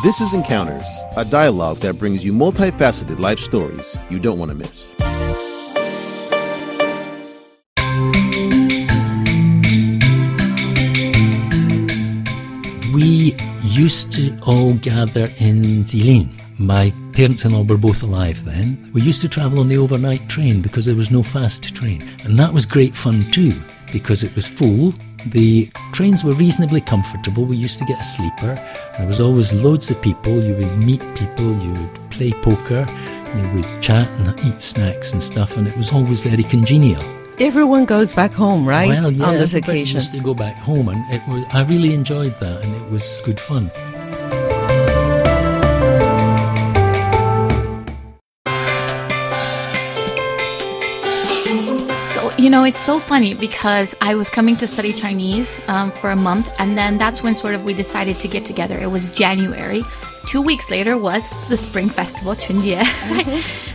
This is Encounters, a dialogue that brings you multifaceted life stories you don't want to miss. We used to all gather in Jilin. My parents and I were both alive then. We used to travel on the overnight train because there was no fast train. And that was great fun too because it was full. The trains were reasonably comfortable. We used to get a sleeper. There was always loads of people. You would meet people, you would play poker, you would chat and eat snacks and stuff, and it was always very congenial. Everyone goes back home, right? Well, yeah, on this occasion. used to go back home, and it was, I really enjoyed that, and it was good fun. You know, it's so funny because I was coming to study Chinese um, for a month, and then that's when sort of we decided to get together. It was January. Two weeks later was the Spring Festival, Chunjie.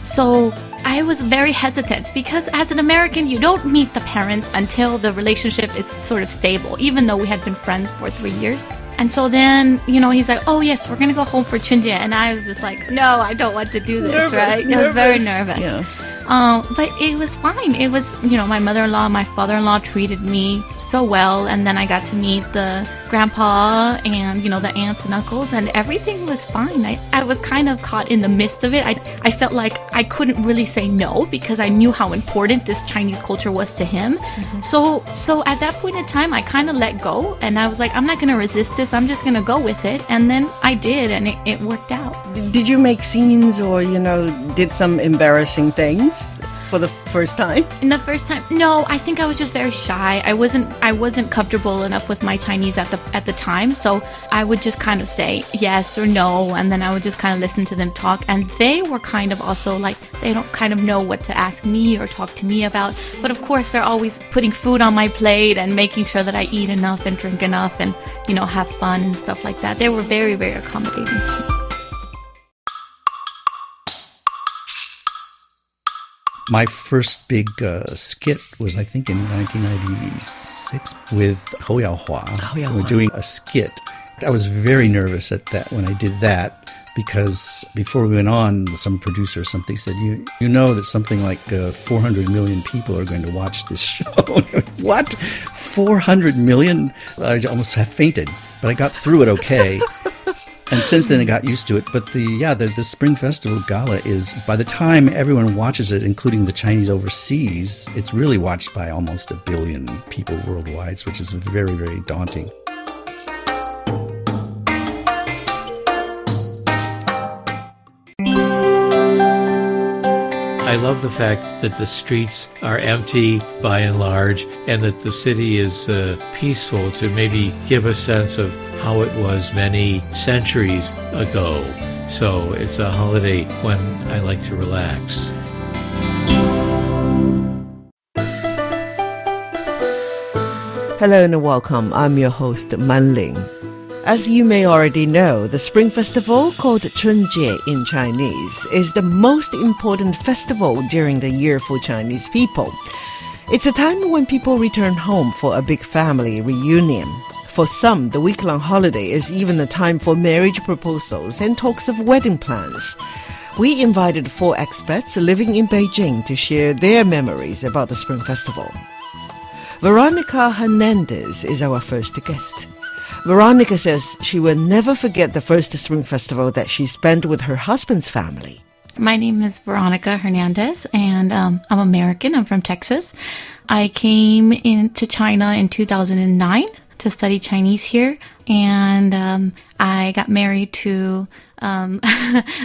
so I was very hesitant because as an American, you don't meet the parents until the relationship is sort of stable, even though we had been friends for three years. And so then, you know, he's like, "Oh yes, we're gonna go home for Chunjie," and I was just like, "No, I don't want to do this." Nervous, right? I was very nervous. nervous. Yeah. Um, but it was fine. It was, you know, my mother-in-law, my father-in-law treated me so well, and then I got to meet the grandpa and you know the aunts and uncles, and everything was fine. I, I was kind of caught in the midst of it. I, I felt like I couldn't really say no because I knew how important this Chinese culture was to him. So, so at that point in time, I kind of let go, and I was like, I'm not gonna resist this. I'm just gonna go with it, and then I did, and it, it worked out. Did you make scenes or, you know, did some embarrassing things for the first time? In the first time, no, I think I was just very shy. I wasn't I wasn't comfortable enough with my Chinese at the at the time, so I would just kind of say yes or no, and then I would just kind of listen to them talk. And they were kind of also like they don't kind of know what to ask me or talk to me about. But of course, they're always putting food on my plate and making sure that I eat enough and drink enough and you know have fun and stuff like that. They were very very accommodating. My first big uh, skit was, I think, in 1996 with Hou Yaohua. Hou Yaohua. We were doing a skit. I was very nervous at that when I did that because before we went on, some producer or something said, "You you know that something like uh, 400 million people are going to watch this show." what? 400 million? I almost have fainted, but I got through it okay and since then I got used to it. But the yeah, the, the Spring Festival Gala is by the time everyone watches it, including the Chinese overseas, it's really watched by almost a billion people worldwide, which is very very daunting. I love the fact that the streets are empty by and large and that the city is uh, peaceful to maybe give a sense of how it was many centuries ago. So it's a holiday when I like to relax. Hello and welcome. I'm your host, Man Ling. As you may already know, the Spring Festival, called Chunjie in Chinese, is the most important festival during the year for Chinese people. It's a time when people return home for a big family reunion. For some, the week long holiday is even a time for marriage proposals and talks of wedding plans. We invited four experts living in Beijing to share their memories about the Spring Festival. Veronica Hernandez is our first guest. Veronica says she will never forget the first Spring Festival that she spent with her husband's family. My name is Veronica Hernandez, and um, I'm American. I'm from Texas. I came into China in 2009 to study Chinese here, and um, I got married to um,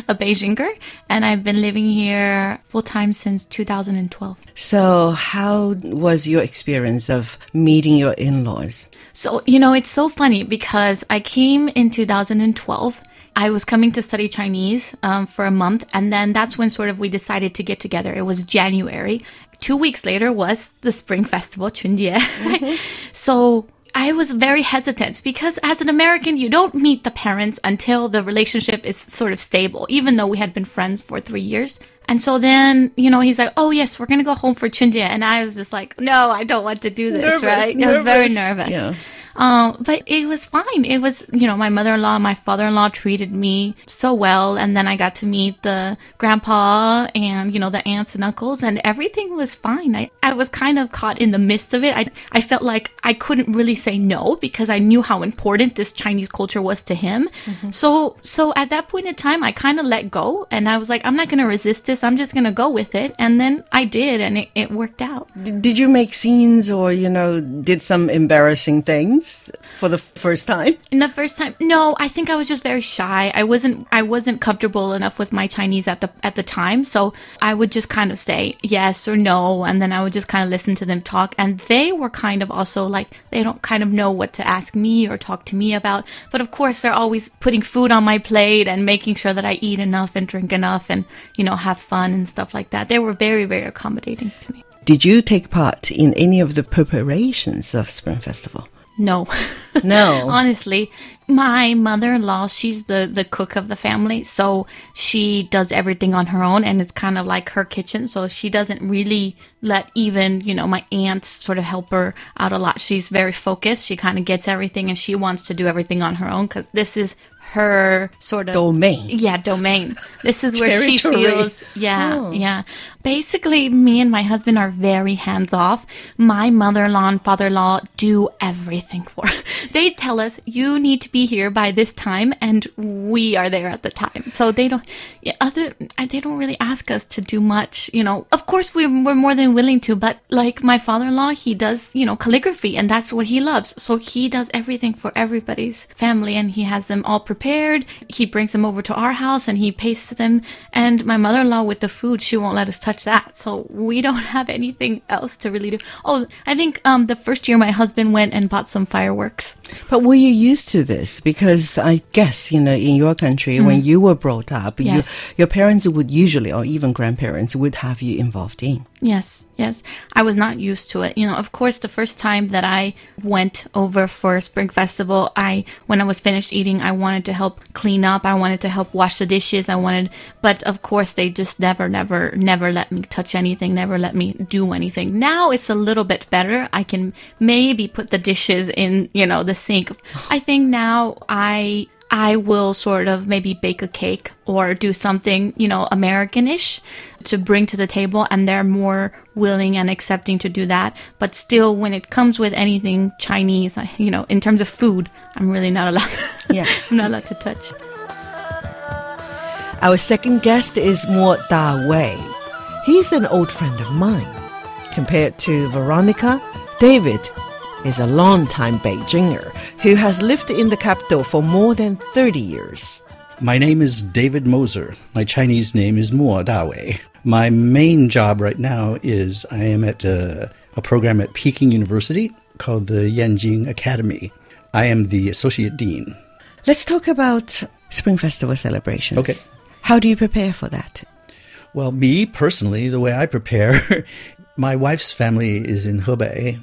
a Beijinger, and I've been living here full time since 2012. So, how was your experience of meeting your in laws? So, you know, it's so funny because I came in 2012. I was coming to study Chinese um, for a month, and then that's when sort of we decided to get together. It was January. Two weeks later was the Spring Festival, Chunjie. So I was very hesitant because as an American, you don't meet the parents until the relationship is sort of stable, even though we had been friends for three years. And so then, you know, he's like, "Oh yes, we're gonna go home for Chunjie," and I was just like, "No, I don't want to do this." Nervous, right? I was very nervous. nervous. Yeah. Um, but it was fine. It was, you know, my mother-in-law, my father-in-law treated me so well. And then I got to meet the grandpa and, you know, the aunts and uncles and everything was fine. I, I was kind of caught in the midst of it. I, I felt like I couldn't really say no because I knew how important this Chinese culture was to him. So, so at that point in time, I kind of let go and I was like, I'm not going to resist this. I'm just going to go with it. And then I did and it, it worked out. Did you make scenes or, you know, did some embarrassing things for the first time? In the first time, no, I think I was just very shy. I wasn't, I wasn't comfortable enough with my Chinese at the at the time, so I would just kind of say yes or no, and then I would just kind of listen to them talk. And they were kind of also like they don't kind of know what to ask me or talk to me about. But of course, they're always putting food on my plate and making sure that I eat enough and drink enough and you know have fun and stuff like that. They were very very accommodating to me. Did you take part in any of the preparations of Spring Festival? No. No. Honestly, my mother-in-law, she's the the cook of the family, so she does everything on her own and it's kind of like her kitchen, so she doesn't really let even, you know, my aunts sort of help her out a lot. She's very focused. She kind of gets everything and she wants to do everything on her own cuz this is her sort of Domain. yeah, domain. This is where she feels, yeah, Oh. yeah. Basically, me and my husband are very hands off. My mother in law and father in law do everything for us. They tell us, you need to be here by this time, and we are there at the time. So they don't, other, they don't really ask us to do much, you know. Of course, we, we're more than willing to, but like my father in law, he does, you know, calligraphy, and that's what he loves. So he does everything for everybody's family, and he has them all prepared. He brings them over to our house and he pastes them. And my mother in law with the food, she won't let us touch that. So we don't have anything else to really do. Oh, I think um, the first year my husband went and bought some fireworks. But were you used to this? Because I guess, you know, in your country, when you were brought up, you, your parents would usually, or even grandparents, would have you involved in. Yes, yes. I was not used to it. You know, of course, the first time that I went over for Spring Festival, I, when I was finished eating, I wanted to help clean up. I wanted to help wash the dishes. I wanted, but of course, they just never, never, never let me touch anything, never let me do anything. Now it's a little bit better. I can maybe put the dishes in, you know, the sink. I think now I, I will sort of maybe bake a cake or do something, you know, Americanish to bring to the table and they're more willing and accepting to do that. But still when it comes with anything Chinese, you know, in terms of food, I'm really not allowed. Yeah. I'm not allowed to touch. Our second guest is Mo Da Wei. He's an old friend of mine. Compared to Veronica, David is a longtime Beijinger who has lived in the capital for more than 30 years. My name is David Moser. My Chinese name is Mo Dawei. My main job right now is I am at a, a program at Peking University called the Yenching Academy. I am the associate dean. Let's talk about Spring Festival celebrations. Okay. How do you prepare for that? Well, me personally, the way I prepare, my wife's family is in Hebei.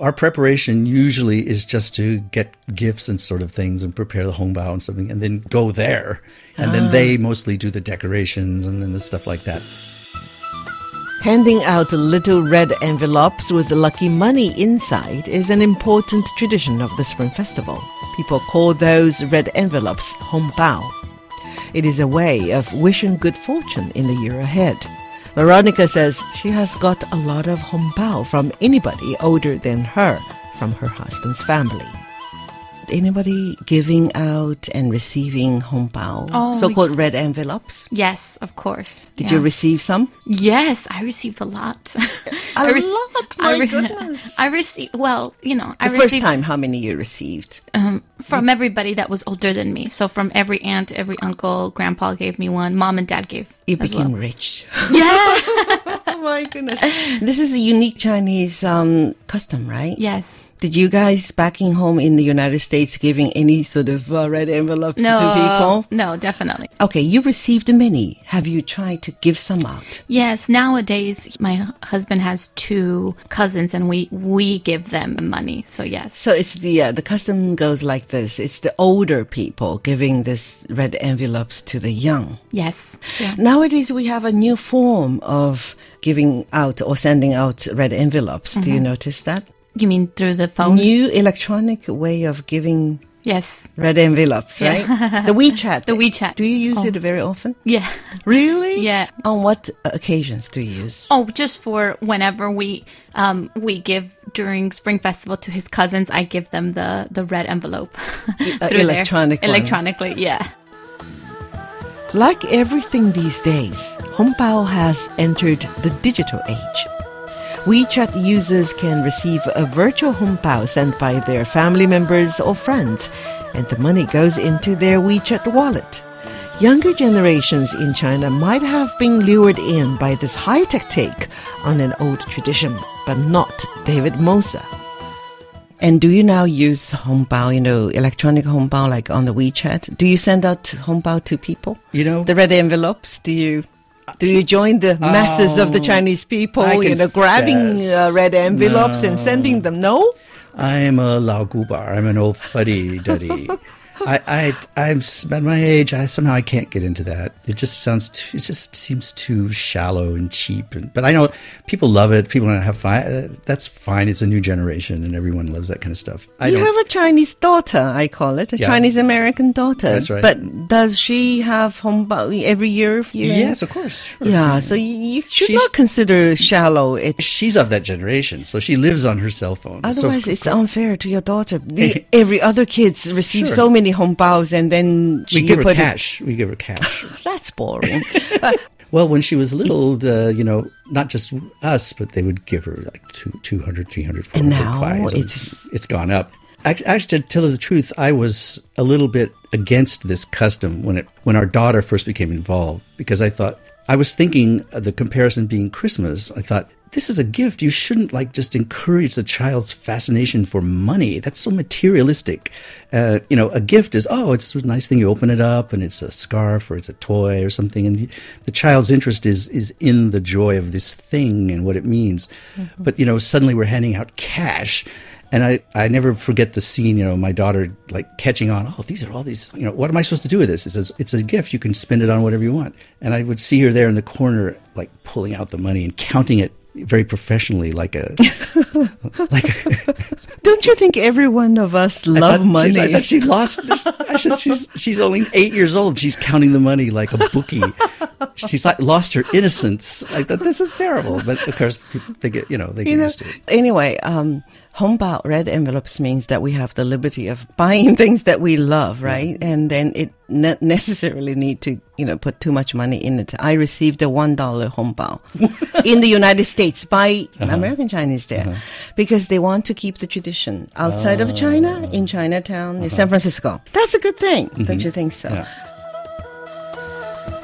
Our preparation usually is just to get gifts and sort of things and prepare the hongbao and something and then go there. And then ah. they mostly do the decorations and then the stuff like that. Handing out little red envelopes with lucky money inside is an important tradition of the Spring Festival. People call those red envelopes hongbao. It is a way of wishing good fortune in the year ahead. Veronica says she has got a lot of hongbao from anybody older than her from her husband's family. Anybody giving out and receiving hongbao, Oh, so-called red envelopes? Yes, of course. Did Yeah. you receive some? Yes, I received a lot. A I rec- lot? I My re- goodness. I received, well, you know, I The first received time, how many you received? um, from everybody that was older than me. So from every aunt, every uncle, grandpa gave me one. Mom and dad gave. You became well. rich. Yeah. Oh my goodness. This is a unique Chinese um, custom, right? yes. Did you guys back in home in the United States giving any sort of uh, red envelopes No. to people? No, definitely. Okay, you received many. Have you tried to give some out? Yes. Nowadays, my husband has two cousins, and we we give them money. So yes. So it's the uh, the custom goes like this. It's the older people giving this red envelopes to the young. Yes. Yeah. Nowadays we have a new form of giving out or sending out red envelopes. Do you notice that? You mean through the phone? New electronic way of giving yes. red envelopes, right? the WeChat. The WeChat. Do you use Oh. it very often? Yeah. Really? Yeah. On what occasions do you use? Oh, just for whenever we um we give during Spring Festival to his cousins, I give them the the red envelope uh, through there. electronic ones. electronically. Yeah. Like everything these days, Hongbao has entered the digital age. WeChat users can receive a virtual Hongbao sent by their family members or friends, and the money goes into their WeChat wallet. Younger generations in China might have been lured in by this high-tech take on an old tradition, but not David Moser. And do you now use Hongbao, you know, electronic Hongbao like on the WeChat? Do you send out Hongbao to people? You know, the red envelopes do you do you join the masses of the Oh, chinese people you know grabbing uh, red envelopes and sending them no I'm a Lao Gubar. I'm an old fuddy duddy. I, I, I'm at my age. I somehow I can't get into that. It just sounds. Too, it just seems too shallow and cheap. And, but I know people love it. People want to have fun. Uh, that's fine. It's a new generation, and everyone loves that kind of stuff. I you have a chinese daughter i call it a Yeah. chinese american daughter That's right. but does she have hongbao every year yes, of course. Sure. yeah so you, should She's- not consider shallow it She's of that generation, so she lives on her cell phone. Otherwise, of it's unfair to your daughter. The, every other kids receive Sure. so many hongbaos, and then we give her put it- cash. We give her cash. That's boring. Well, when she was little, uh, you know, not just us, but they would give her like two, 200, 300, 400 And now it's- it's gone up. Act- Actually, to tell you the truth, I was a little bit against this custom when it when our daughter first became involved because I thought I was thinking the comparison being Christmas. I thought this is a gift. You shouldn't like just encourage the child's fascination for money. That's so materialistic. Uh, you know, a gift is oh, it's a nice thing. You open it up and it's a scarf or it's a toy or something, and the child's interest is is in the joy of this thing and what it means. But you know, suddenly we're handing out cash. And I, I never forget the scene, you know, my daughter like catching on, oh, these are all these, you know, what am I supposed to do with this? It says, it's a gift. You can spend it on whatever you want. And I would see her there in the corner, like pulling out the money and counting it very professionally, like a, like a, Don't you think every one of us love thought she- money? I thought she lost. This, I said she's she's only eight years old. She's counting the money like a bookie. She's like lost her innocence. I thought this is terrible, but of course people, they get you know they get you know, used to it. anyway, um, Hongbao red envelopes means that we have the liberty of buying things that we love, right? And then it not necessarily need to, you know, put too much money in it. I received a one dollar Hongbao in the United States by Uh-huh. American Chinese there uh-huh. because they want to keep the tradition outside of China ah. in Chinatown in uh-huh. San Francisco. That's a good thing, don't mm-hmm. you think so? Yeah.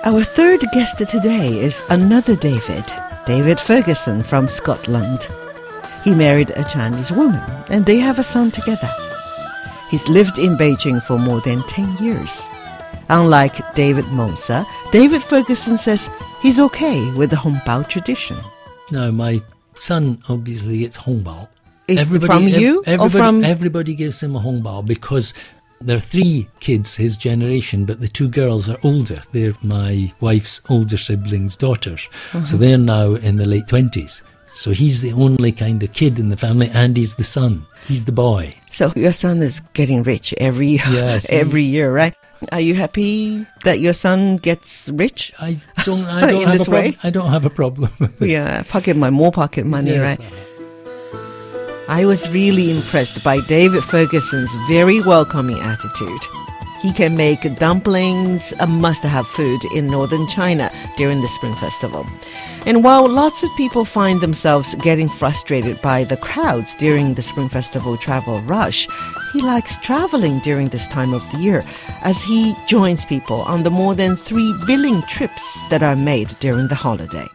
Our third guest today is another David, David Ferguson from Scotland. He married a Chinese woman and they have a son together. He's lived in Beijing for more than 10 years. Unlike David Moser, David Ferguson says he's okay with the Hongbao tradition. No, my son obviously gets hongbao. Is it from ev- you or everybody, from- everybody gives him a hongbao because there are three kids his generation, but the two girls are older. They're my wife's older siblings' daughters, Uh-huh. so they're now in the late twenties. So he's the only kind of kid in the family, and he's the son. He's the boy. So your son is getting rich every Yes, he- every year, right? Are you happy that your son gets rich? I don't. I don't In have this a problem. way? I don't have a problem with. Yeah, pocket my more pocket money, Yes, right? I was really impressed by David Ferguson's very welcoming attitude. He can make dumplings a must have food in northern China during the Spring Festival. And while lots of people find themselves getting frustrated by the crowds during the Spring Festival travel rush, he likes traveling during this time of the year as he joins people on the more than 3 billion trips that are made during the holiday.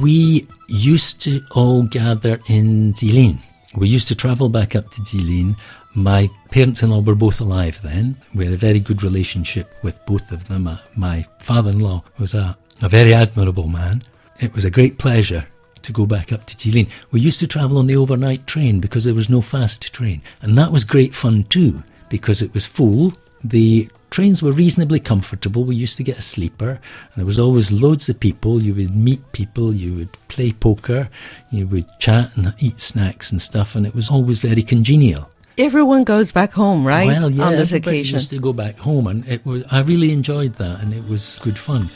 we used to all gather in Jilin. We used to travel back up to Jilin. My parents-in-law were both alive then. We had a very good relationship with both of them. Uh, my father-in-law was a, a very admirable man. It was a great pleasure to go back up to Jilin. We used to travel on the overnight train because there was no fast train. And that was great fun too because it was full. The trains were reasonably comfortable. We used to get a sleeper, and there was always loads of people. You would meet people, you would play poker, you would chat and eat snacks and stuff, and it was always very congenial. Everyone goes back home, right? Well, yeah, on this occasion. used to go back home, and it was. I really enjoyed that, and it was good fun.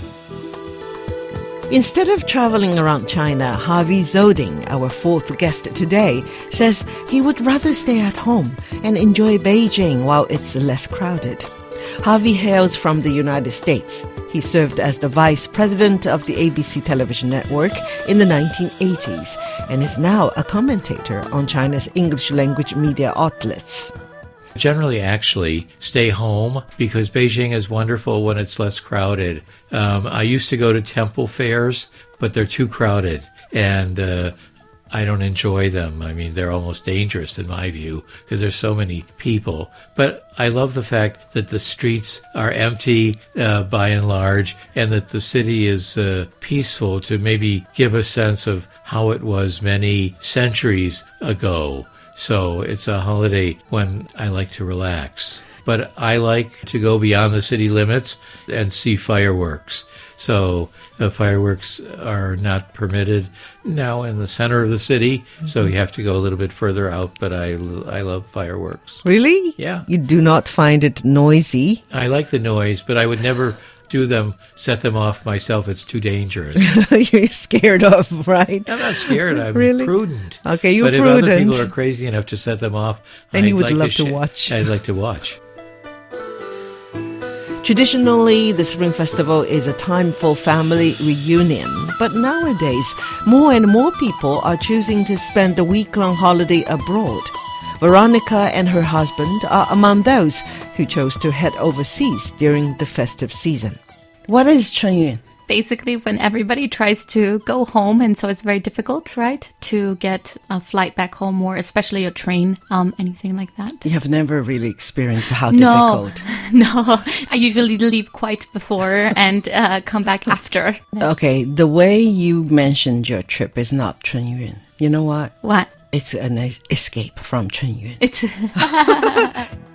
Instead of traveling around China, Harvey Dzodin, our fourth guest today, says he would rather stay at home and enjoy Beijing while it's less crowded. Harvey hails from the United States. He served as the vice president of the ABC television network in the 1980s and is now a commentator on China's English language media outlets. Generally, actually, stay home because Beijing is wonderful when it's less crowded. Um, I used to go to temple fairs, but they're too crowded, and uh, I don't enjoy them. I mean, they're almost dangerous in my view because there's so many people. But I love the fact that the streets are empty uh, by and large, and that the city is uh, peaceful to maybe give a sense of how it was many centuries ago. So it's a holiday when I like to relax. But I like to go beyond the city limits and see fireworks. So the fireworks are not permitted now in the center of the city, so you have to go a little bit further out. But I, I love fireworks. Really? Yeah. You do not find it noisy? I like the noise, but I would never do them, set them off myself. It's too dangerous. You're scared of, right? I'm not scared. I'm Really? prudent. Okay, you're but if other prudent. people are crazy enough to set them off, Then I'd you would like love to sh- watch. I'd like to watch. Traditionally, the Spring Festival is a time for family reunion, but nowadays, more and more people are choosing to spend the week-long holiday abroad. Veronica and her husband are among those who chose to head overseas during the festive season. What is Chunyun? Basically, when everybody tries to go home, and so it's very difficult, right, to get a flight back home, or especially a train, um, anything like that. You have never really experienced how No, difficult. no. I usually leave quite before and uh, come back after. Okay, the way you mentioned your trip is not Chunyun. You know what? What? It's an es- escape from Chunyun. It's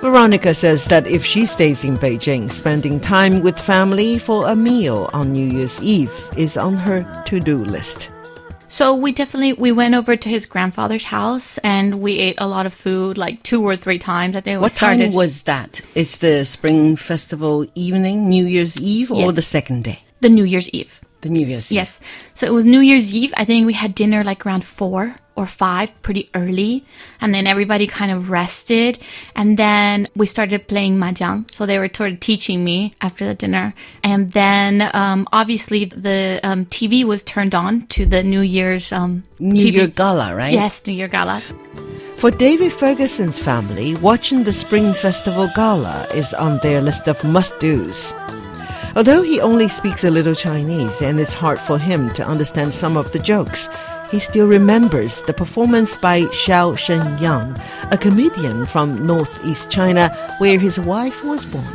Veronica says that if she stays in Beijing, spending time with family for a meal on New Year's Eve is on her to-do list. So we definitely we went over to his grandfather's house and we ate a lot of food, like two or three times. I think What started time was that? It's the Spring Festival evening, New Year's Eve, or Yes. the second day? the New Year's Eve. The New Year's Eve. Yes. So it was New Year's Eve. I think we had dinner like around four or five, pretty early. And then everybody kind of rested. And then we started playing mahjong. So they were sort of teaching me after the dinner. And then, um, obviously the, um, TV was turned on to the New Year's, um, New TV. Year Gala, right? Yes, New Year Gala. For David Ferguson's family, watching the Spring Festival Gala is on their list of must-dos. Although he only speaks a little Chinese and it's hard for him to understand some of the jokes, he still remembers the performance by Xiao Shenyang, a comedian from northeast China where his wife was born.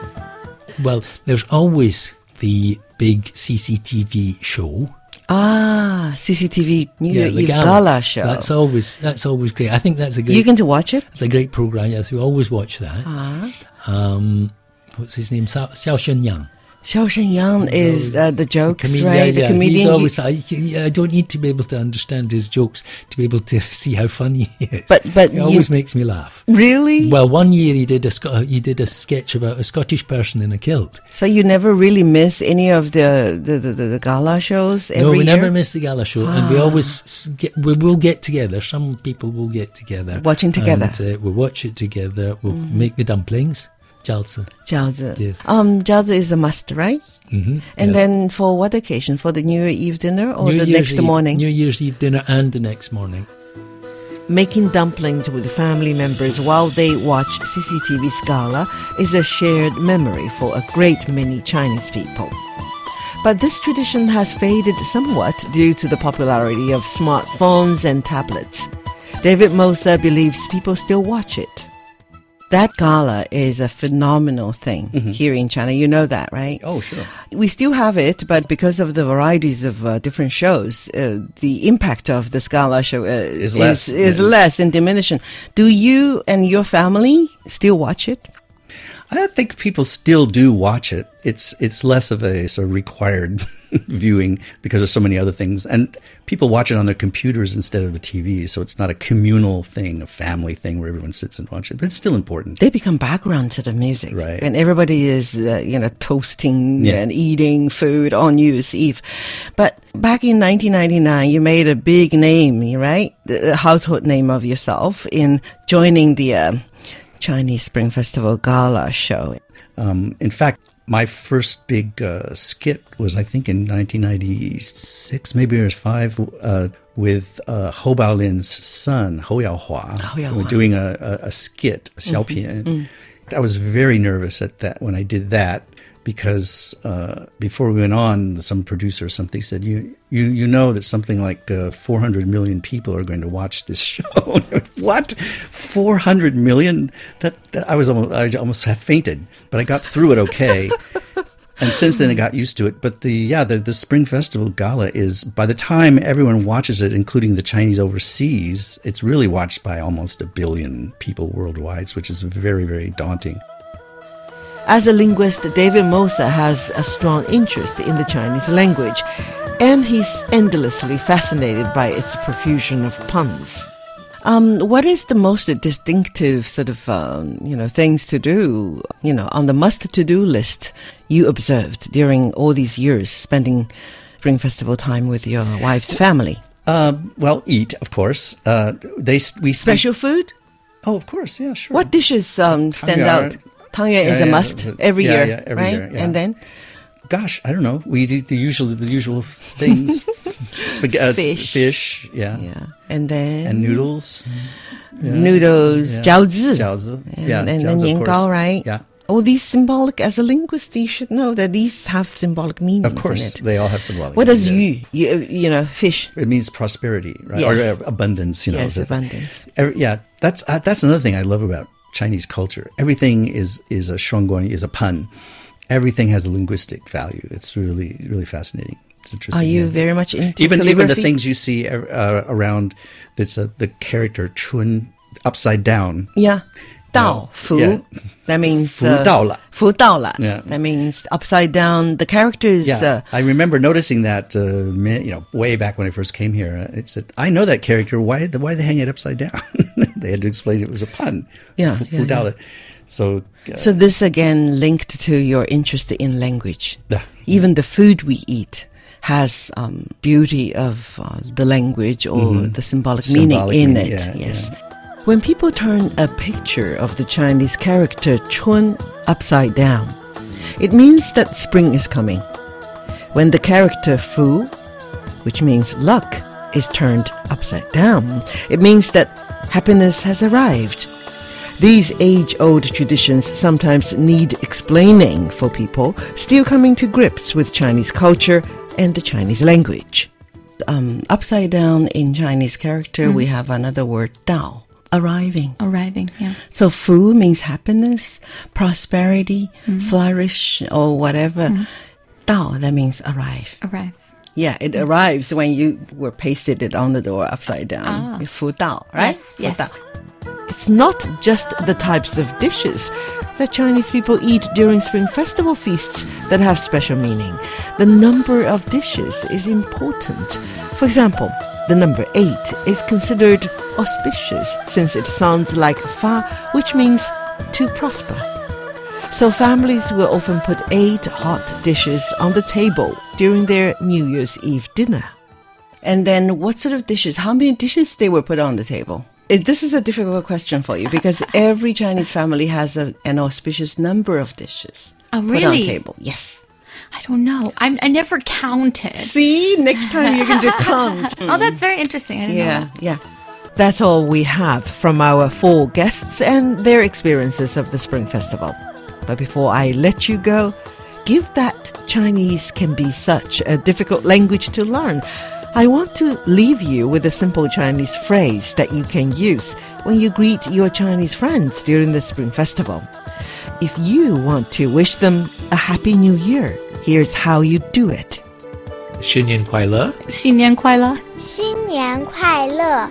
Well, there's always the big CCTV show. Ah, CCTV New Year the Eve gala, show. That's always that's always great. I think that's a great. you can to watch it? It's a great program. Yes, we always watch that. Ah. Um, what's his name? Xiao Xiao Shenyang. Xiao Shenyang is uh, the jokes, Comedian, right? yeah, the comedian. He's always. I, I don't need to be able to understand his jokes to be able to see how funny he is. But- but you- always makes me laugh. really? Well, one year he did a he did a sketch about a Scottish person in a kilt. So you never really miss any of the the, the, the, the gala shows every no, we year? never miss the gala show, and we always get, we will get together. Some people will get together, Watching together. And, uh, we'll watch it together. We'll make the dumplings, jiaozi. Jiaozi. Yes. Um, jiaozi is a must, right? Mm-hmm. And then for what occasion? For the New Year Eve dinner or New the Year's next Eve, morning? New Year's Eve dinner and the next morning. Making dumplings with family members while they watch CCTV gala is a shared memory for a great many Chinese people. But this tradition has faded somewhat due to the popularity of smartphones and tablets. David Moser believes people still watch it. That gala is a phenomenal thing here in China. You know that, right? Oh, sure. We still have it, but because of the varieties of uh, different shows, uh, the impact of the gala show uh, is less is, than- less and diminishing. Do you and your family still watch it? I think people still do watch it. It's it's less of a sort of required viewing because there's so many other things, and people watch it on their computers instead of the TV. So it's not a communal thing, a family thing where everyone sits and watches it. But it's still important. They become background to the music, Right. And everybody is, uh, you know, toasting Yeah. and eating food on New Year's Eve. But back in 1999, you made a big name, right? The household name of yourself in joining the uh, Chinese Spring Festival Gala show. Um, in fact, my first big uh, skit was, I think, in 1996, maybe it was five, uh, with uh, Hou Baolin's son, Hou Yaohua. Hou Yaohua. We We're doing a, a, a skit, a xiaopin. I was very nervous at that when I did that because uh, before we went on, some producer or something said, "You you you know that something like uh, 400 million people are going to watch this show." what? 400 million? That, that I was almost I almost have fainted, but I got through it okay. and since then I got used to it. But the yeah, the the Spring Festival Gala is by the time everyone watches it, including the Chinese overseas, it's really watched by almost a billion people worldwide, which is very very daunting. As a linguist, David Moser has a strong interest in the Chinese language, and he's endlessly fascinated by its profusion of puns. Um, what is the most distinctive sort of um, you know things to do you know on the must-to-do list you observed during all these years spending Spring Festival time with your wife's family? Um, well, eat of course. Uh, they we Special food? Oh, of course, yeah, sure. What dishes um, stand out? Tangyuan yeah, is a must yeah. every year, every right? Year, and then, gosh, I don't know. We eat the usual the usual things: spaghetti, uh, fish. fish, yeah, yeah, and then and noodles, noodles, yeah. jiaozi, jiaozi, and, yeah, and jiaozi, then right? Yeah. All these symbolic, as a linguist, you should know that these have symbolic meanings. Of course, they all have symbolic. What does yu, you know, fish? It means prosperity, right? Yes. Or uh, abundance, you know. Yes, abundance. Every, yeah, that's uh, that's another thing I love about Chinese culture. Everything is is a shuangguan, is a pun. Everything has a linguistic value. It's really really fascinating. It's interesting. Are you yeah. very much into even even the things you see uh, around that's uh, the character chun upside down Yeah. Dao, fu. yeah. That means. Fu uh, dao la. Fu dao la. Yeah. That means upside down. The characters. yeah Uh, i remember noticing that uh, you know way back when i first came here uh, it said i know that character why the why they hang it upside down they had to explain it was a pun Yeah, Fu- yeah, fu dao la. so uh, so this again linked to your interest in language. Yeah. Even the food we eat has um, beauty of uh, the language or the symbolic, Mm-hmm. Symbolic meaning in meaning, it. yeah, yes. When people turn a picture of the Chinese character chun upside down, it means that spring is coming. When the character fu, which means luck, is turned upside down, it means that happiness has arrived. These age old traditions sometimes need explaining for people still coming to grips with Chinese culture and the Chinese language. Um, upside down in Chinese character, we have another word, dao, arriving. Arriving, yeah. So fu means happiness, prosperity, mm-hmm. flourish, or whatever. Mm-hmm. Dao, that means arrive. Arrive. Yeah, it mm-hmm. arrives when you were pasted it on the door upside down. Ah. Fu dao, right? Yes, Fu yes. dao. It's not just the types of dishes that Chinese people eat during Spring Festival feasts that have special meaning. The number of dishes is important. For example, the number eight is considered auspicious since it sounds like fa, which means to prosper. So families will often put eight hot dishes on the table during their New Year's Eve dinner. And then what sort of dishes? How many dishes they were put on the table? This is a difficult question for you because every Chinese family has a, an auspicious number of dishes Oh, put on really? table. Yes. I don't know. I'm, I never counted. See, next time you can do count. Oh, that's very interesting. Yeah, that. yeah. That's all we have from our four guests and their experiences of the Spring Festival. But before I let you go, give that Chinese can be such a difficult language to learn. I want to leave you with a simple Chinese phrase that you can use when you greet your Chinese friends during the Spring Festival. If you want to wish them a Happy New Year, here's how you do it. 新年快乐。新年快乐。新年快乐！